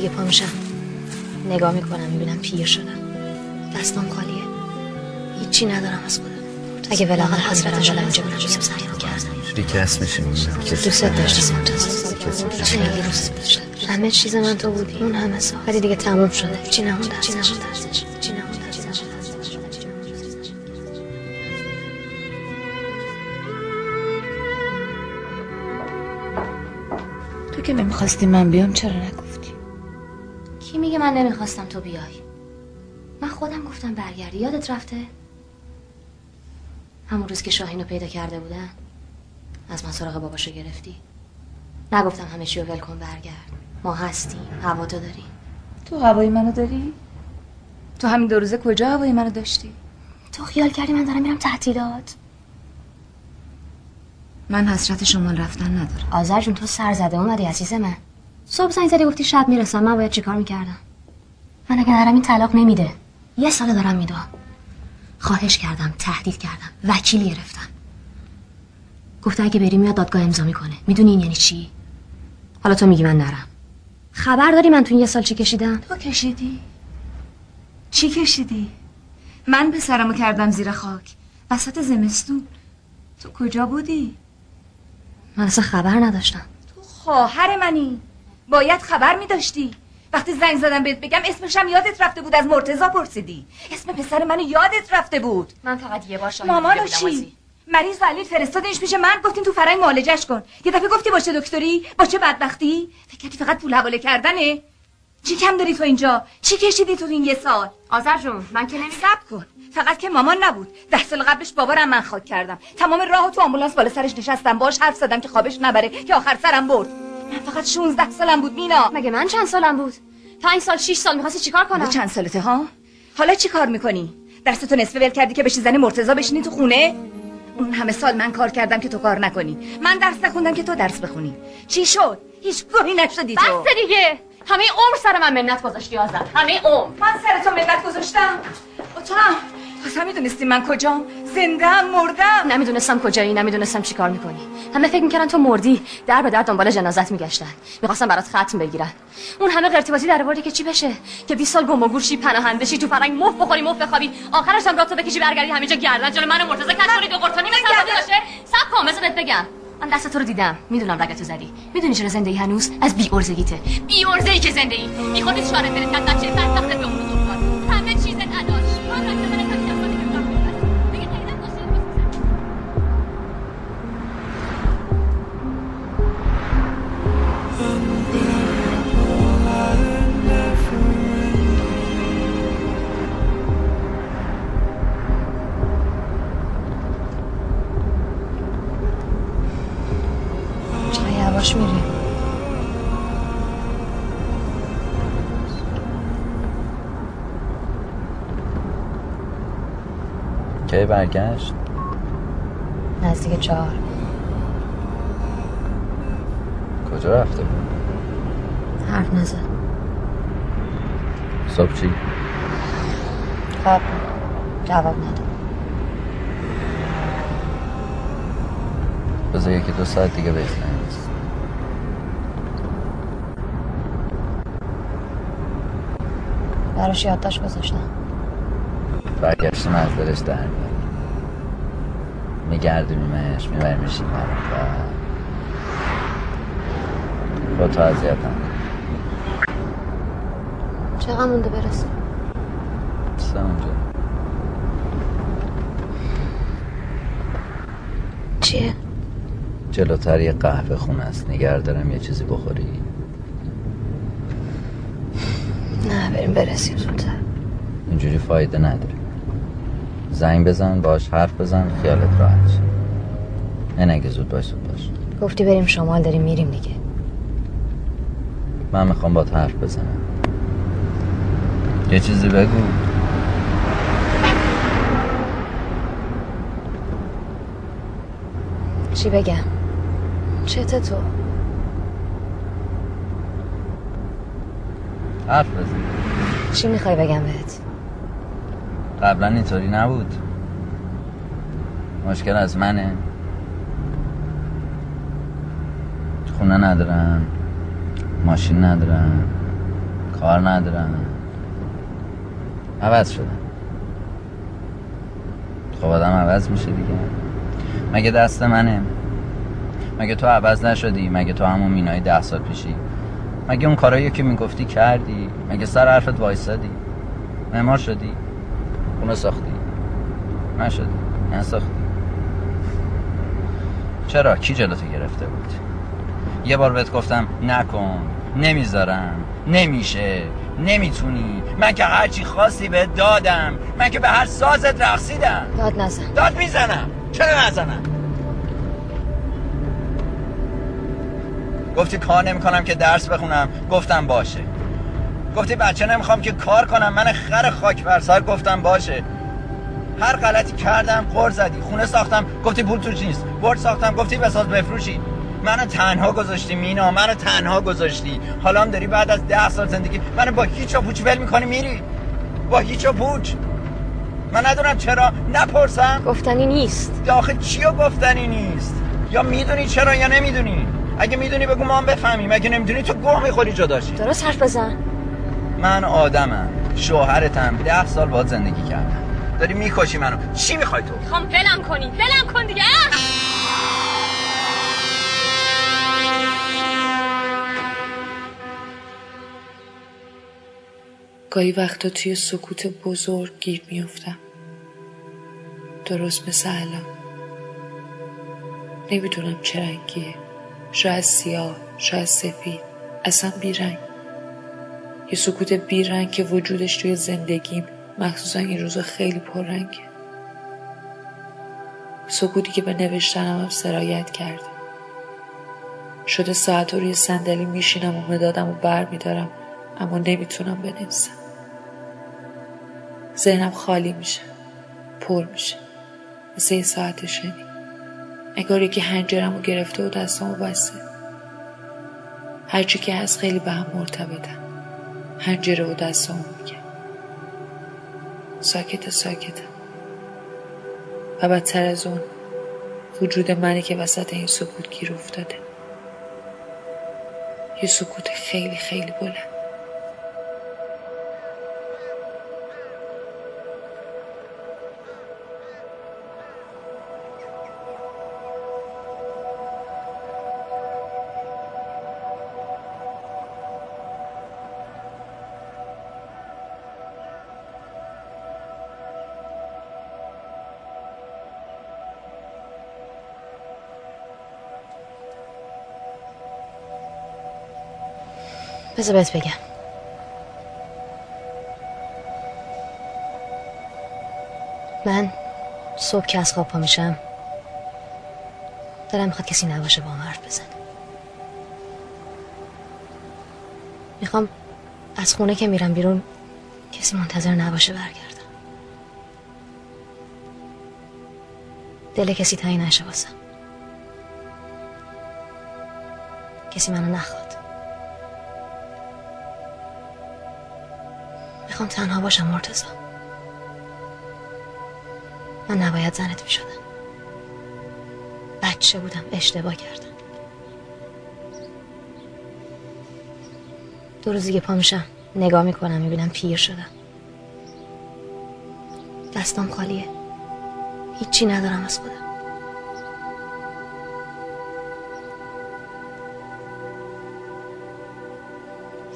که پا میشم. نگاه می‌کنم می‌بینم پیر شدم. دستام خالیه. هیچی ندارم از خودم. اگه ولاغل حضرت شدم اینجا بودم دوست سعی کردم بیکس میشیم. دوست داشتم همه چیز من تو بودی. اون همه سال. ولی دیگه تموم شده. چی نمونده چی نمونده چی نمونده تو که نمی‌خواستی من بیام چرا نگفتی میگه من نمی‌خواستم تو بیای. من خودم گفتم برگردی. یادت رفته؟ همون روز که شاهینو پیدا کرده بودن از من سراغ باباشو گرفتی. نگفتم همه چی رو ول کن برگرد. ما هستیم هوا تو داری. تو هوای منو داری؟ تو همین دو روزه کجا هوای منو داشتی؟ تو خیال کردی من دارم میرم تعطیلات؟ من حسرت شمال رفتن ندارم. آذر جون تو سر زده اومدی عزیز من. صبح زنگ زدی گفتی شب می‌رسم. من باید چیکار می‌کردم؟ من اگه نرم این طلاق نمیده. یه سال دارم میدم. خواهش کردم تهدید کردم وکیل گرفتم. گفته اگه بری میاد دادگاه امضا می‌کنه. می‌دونی این یعنی چی؟ حالا تو میگی من نرم. خبر داری من تو این یه سال چی کشیدم؟ تو کشیدی؟ چی کشیدی؟ من به سرمو کردم زیر خاک. وسط زمستون. تو کجا بودی؟ من اصلا خبر نداشتم. تو خواهر منی. باید خبر میداشتی وقتی زنگ زدم بهت بگم اسمشم یادت رفته بود از مرتزا پرسیدی. اسم پسر منو یادت رفته بود. من فقط یه بار مامانو چی؟ مریض ولی فرستادنش پیش من گفتین تو فرنگ معالجش کن. یه دفعه گفتی باشه دکتری با چه بدبختی؟ فکر کردی فقط پول حواله کردنه؟ چی کم داری تو اینجا؟ چی کشیدی تو این یه سال؟ آذر جون من که نمی صبر کن. فقط که مامان نبود. ده سال قبلش بابارم من خاک کردم. تمام راه تو آمبولانس بالا سرش نشستم. باش حرف زدم که خوابش نبره که آخر سرم برد. من فقط 16 سالم بود مینا. مگه من چند سالم بود؟ پنج سال شش سال می‌خواستی چیکار کنم؟ چند سالته ها؟ حالا چی کار می‌کنی؟ درستو نصف ول کردی که بشی زن مرتضا بشینی تو خونه؟ اون همه سال من کار کردم که تو کار نکنی. من درس نخوندم که تو درس بخونی. چی شد؟ هیچ گوهی نشدی تو. بس دیگه. همه عمر سر من منت گذاشتی آزم همه عمر. من سر تو منت گذاشتم. و تو هم. اصلا می‌دونستی من کجام؟ زنده مردم نمی‌دونستم کجایی نمی‌دونستم چی کار می‌کنی. همه فکر می‌کردن تو مردی. در به در دنبال جنازت میگشتن. می‌خواستم برات ختم بگیرن. اون همه قرتبازی در آوردی که چی بشه؟ که 20 سال گم و گورشی پناهنده شی تو فرنگ مف بخوری مف بخوابی. آخرش هم راتو بکشی برگردی همینجا گردن جلو. من مرتضی کنی دو قرتونی مثلا باشه. سب کامل بهت بگم. من دست تو رو دیدم. می‌دونم رگتو زدی. می‌دونی چرا زنده ای هنوز از بی ارزگیته بی ارزگی که زنده ای می‌خواد شوهرت بره کرد بچه به اون همه چیز برگشت؟ نزدیک چهار. کجا رفته؟ بود حرف نزد صبح چی؟ خواب جواب نداد بذار یکی دو ساعت دیگه بهت براش یادداشت گذاشتم. برگشتیم از دلش در میاد میگردیمیمش میبریمش این و خودتو اذیتم چقدر مونده برسه؟ سه اونجا چیه؟ جلوتر یه قهوه خونه است. نگر دارم یه چیزی بخوری. نه بریم برسیم زودتر. اینجوری فایده نداره. زنگ بزن باش حرف بزن خیالت راحت شه. نه اگه زود باش زود باش. گفتی بریم شمال داریم میریم دیگه. من می‌خوام با حرف بزنم. یه چیزی بگو. چی بگم؟ چته تو؟ حرف بزن. چی می‌خوای بگم بهت؟ قبلا اینطوری نبود. مشکل از منه. خونه ندارم ماشین ندارم کار ندارم عوض شدم خب آدم عوض میشه دیگه. مگه دست منه؟ مگه تو عوض نشدی؟ مگه تو همون مینای ده سال پیشی؟ مگه اون کارایی که می‌گفتی کردی؟ مگه سر حرفت وایسادی؟ معمار شدی؟ خونه ساختی؟ نشدی. نساختی چرا؟ کی جلوتو گرفته بود؟ یه بار بهت گفتم نکن. نمی‌ذارم. نمیشه. نمی‌تونی. من که هرچی خواستی به دادم. من که به هر سازت رقصیدم. داد نزن. داد می‌زنم. چرا نزنم؟ گفتی کار نمی‌کنم که درس بخونم. گفتم باشه. گفتی بچه نمی‌خوام که کار کنم. من خر خاک بر سر گفتم باشه. هر غلطی کردم قر زدی. خونه ساختم. گفتی پول توش نیست. برد ساختم. گفتی بساز بفروشی. منو تنها گذاشتی مینا. منو تنها گذاشتی. حالا هم داری بعد از ده سال زندگی منو با هیچ پوچ ول می‌کنی میری. با هیچ پوچ. من ندونم چرا. نپرسم. گفتنی نیست. داخل چیو گفتنی نیست؟ یا می‌دونی چرا یا نمی‌دونی؟ اگه می‌دونی بگو ما هم بفهمیم. اگه نمی‌دونی تو گوه می‌خوری جداشی درست حرف بزن. من آدمم. شوهرتم. ده سال باید زندگی کردم. داری می‌کشی منو. چی می‌خوای تو؟ می‌خوام ولم کنی ولم کن دیگه. گاهی وقتا توی سکوت بزرگ گیر میفتم درست مثل الان. نمی‌دونم چه رنگیه. شاید سیاه شاید سفید. اصلا بیرنگ. یه سکوت بیرنگ که وجودش توی زندگیم. مخصوصا این روزا خیلی پررنگه. سکوتی که به نوشتنم هم سرایت کرده شده ساعت روی صندلی میشینم و مدادم و بر میدارم اما نمی‌تونم بنویسم. ذهنم خالی میشه پر میشه. مثل یه ساعت شنی. انگار یکی هنجرم رو گرفته و دستامو بسته. هرچی که هست خیلی به هم مرتبطن. هنجره و دستامو میگه. ساکت ساکتم و بدتر از اون وجود منی که وسط این سکوت گیر افتاده. یه سکوت خیلی خیلی بلند. بذار بهت بگم. من صبح که از خواب پا میشم دلم می‌خواد کسی نباشه با هم حرف بزن می‌خوام از خونه که میرم بیرون کسی منتظر نباشه برگردم. دل کسی تایی نشه واسم. کسی منو نخواد. می‌خوام تنها باشم مرتزا من نباید زنت می‌شدم. بچه بودم اشتباه کردم. دو روزی که پا میشم. نگاه می‌کنم می‌بینم پیر شدم. دستام خالیه. هیچی ندارم از خودم.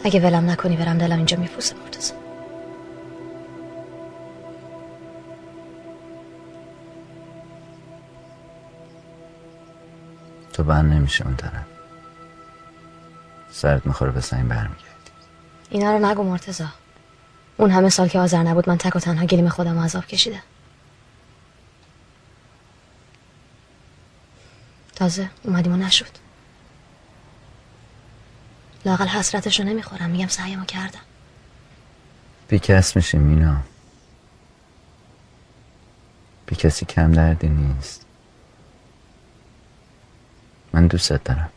اگه ولم نکنی برم دلم اینجا میپوسه مرتزا تو بند نمیشه اون طرف. سرت می‌خوره به سنگ برمیگردی. اینا رو نگو مرتزا اون همه سال که آذر نبود من تک و تنها گلیم خودم عذاب کشیدم. تازه اومدیم و نشد. لاقل حسرتش رو نمی‌خورم. میگم سعیمو کردم. بیکس میشی مینا. بی کسی کم دردی نیست. من دوستت دارم.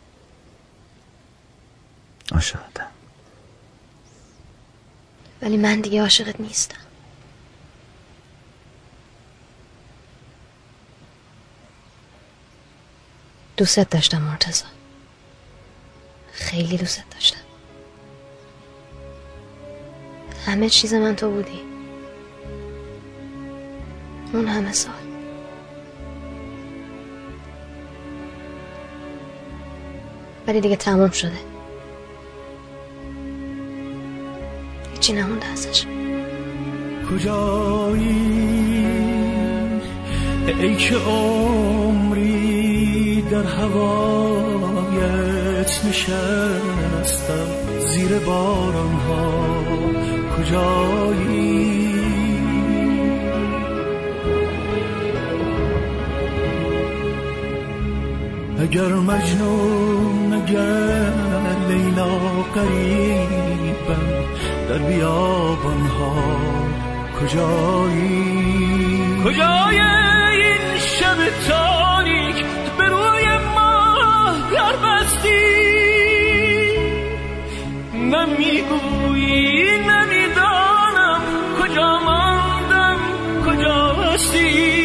عاشقتم. ولی من دیگه عاشقت نیستم. دوستت داشتم مرتزا خیلی دوستت داشتم. همه چیز من تو بودی. اون همه سال. ولی دیگه تموم شده. هیچی نمونده ازش. کجایی؟ ای که عمری در هوایت نشستم زیر باران ها کجایی؟ اگر مجنون اگر لیلا قریبم در بیابان ها. کجایی؟ کجای این شب تاریک به روی ماه در بستی؟ نمی‌گویی نمی‌دانم کجا ماندم کجا هستی؟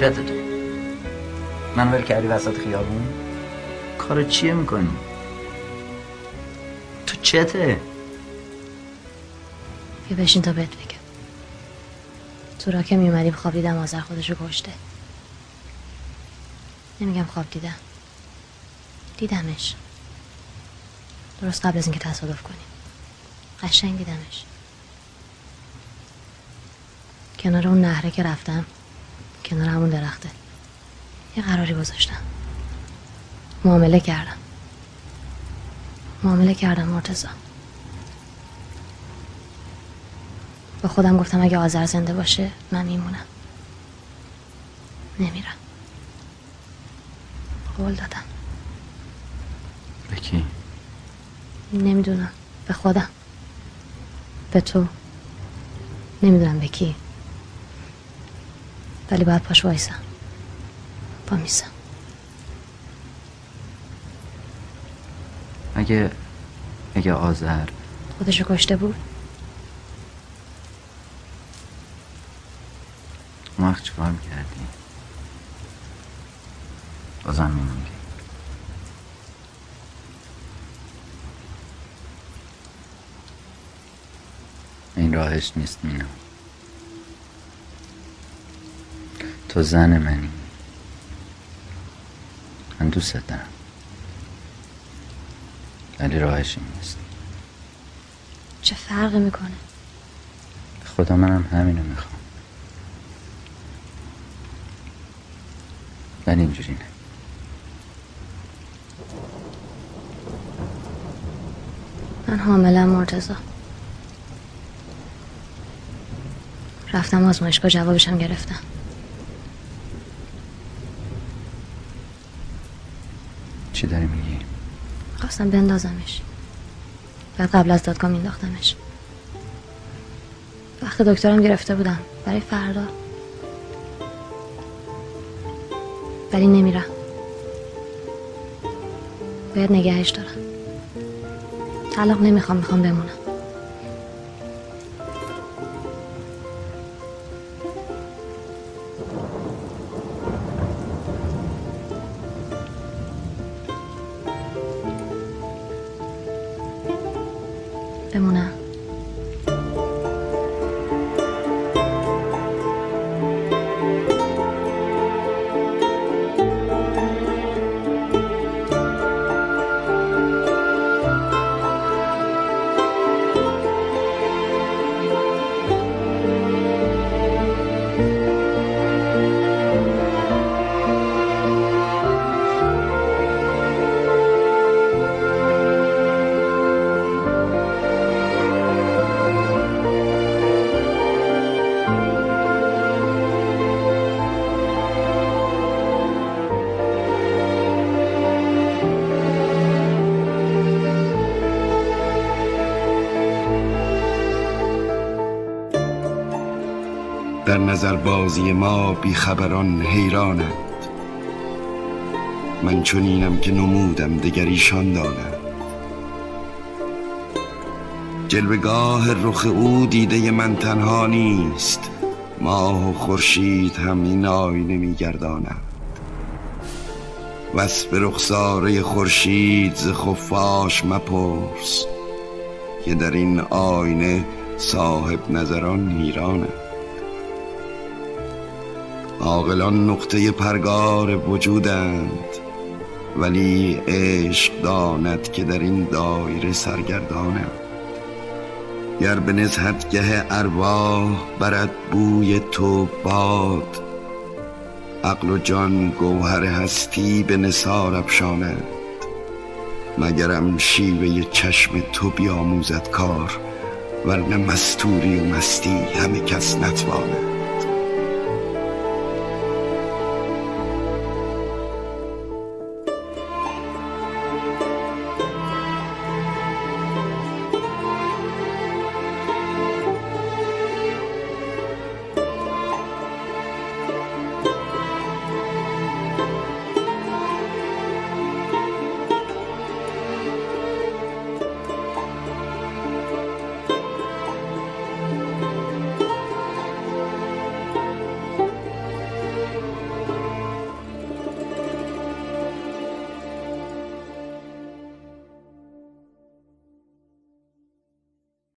چته تو من ول کردی وسط خیابون؟ کار چیه می‌کنی؟ تو چته؟ بیا بشین تا بهت بگم. تو را که میومدیم خواب دیدم آذر خودشو کشته. نمیگم خواب دیدم دیدمش. درست قبل از اینکه تصادف کنیم قشنگ دیدمش کنار اون نهره که رفتم. کنار همون درخته. یه قراری گذاشتم. معامله کردم. معامله کردم مرتزا به خودم گفتم اگه آذر زنده باشه من میمونم. نمیرم. قول دادم. به کی؟ نمی‌دونم. به خودم. به تو. نمی‌دونم به کی. ولی باید پاش وایسم. با میسم اگه اگه آذر. خودشو کشته بود؟ اون وقت چیکار می‌کردی؟ بازم میموندی این راهش نیست مینا تو زن منی. من دوست دارم. ولی راهش این نیست. چه فرقی می‌کنه؟ خدا منم همینو می‌خوام. ولی اینجوری نه. من حاملم مرتزا رفتم آزمایشگاه جوابشم گرفتم. چی داری میگی؟ خواستم بندازمش. بعد قبل از دادگاه مینداختمش. وقت دکترم گرفته بودم. برای فردا. ولی نمیرم. باید نگهش دارم. طلاق نمی‌خوام می‌خوام بمونم. بمونم. در نظر بازی ما بیخبران حیرانند. من چنینم که نمودم دگر ایشان دانم جلوگاه رخ او دیده من تنها نیست. ماه و خورشید هم این آینه میگردانند وصف رخساره خورشید ز خفاش مپرس که در این آینه صاحب نظران حیرانند. عاقلان نقطه پرگار وجودند ولی عشق داند که در این دایره سرگردانند. گر به نزهتگه ارواح برد بوی تو باد عقل و جان گوهر هستی به نثار افشاند مگرم شیوه چشم تو بیاموزد کار ورنه مستوری و مستی همه کس نتواند.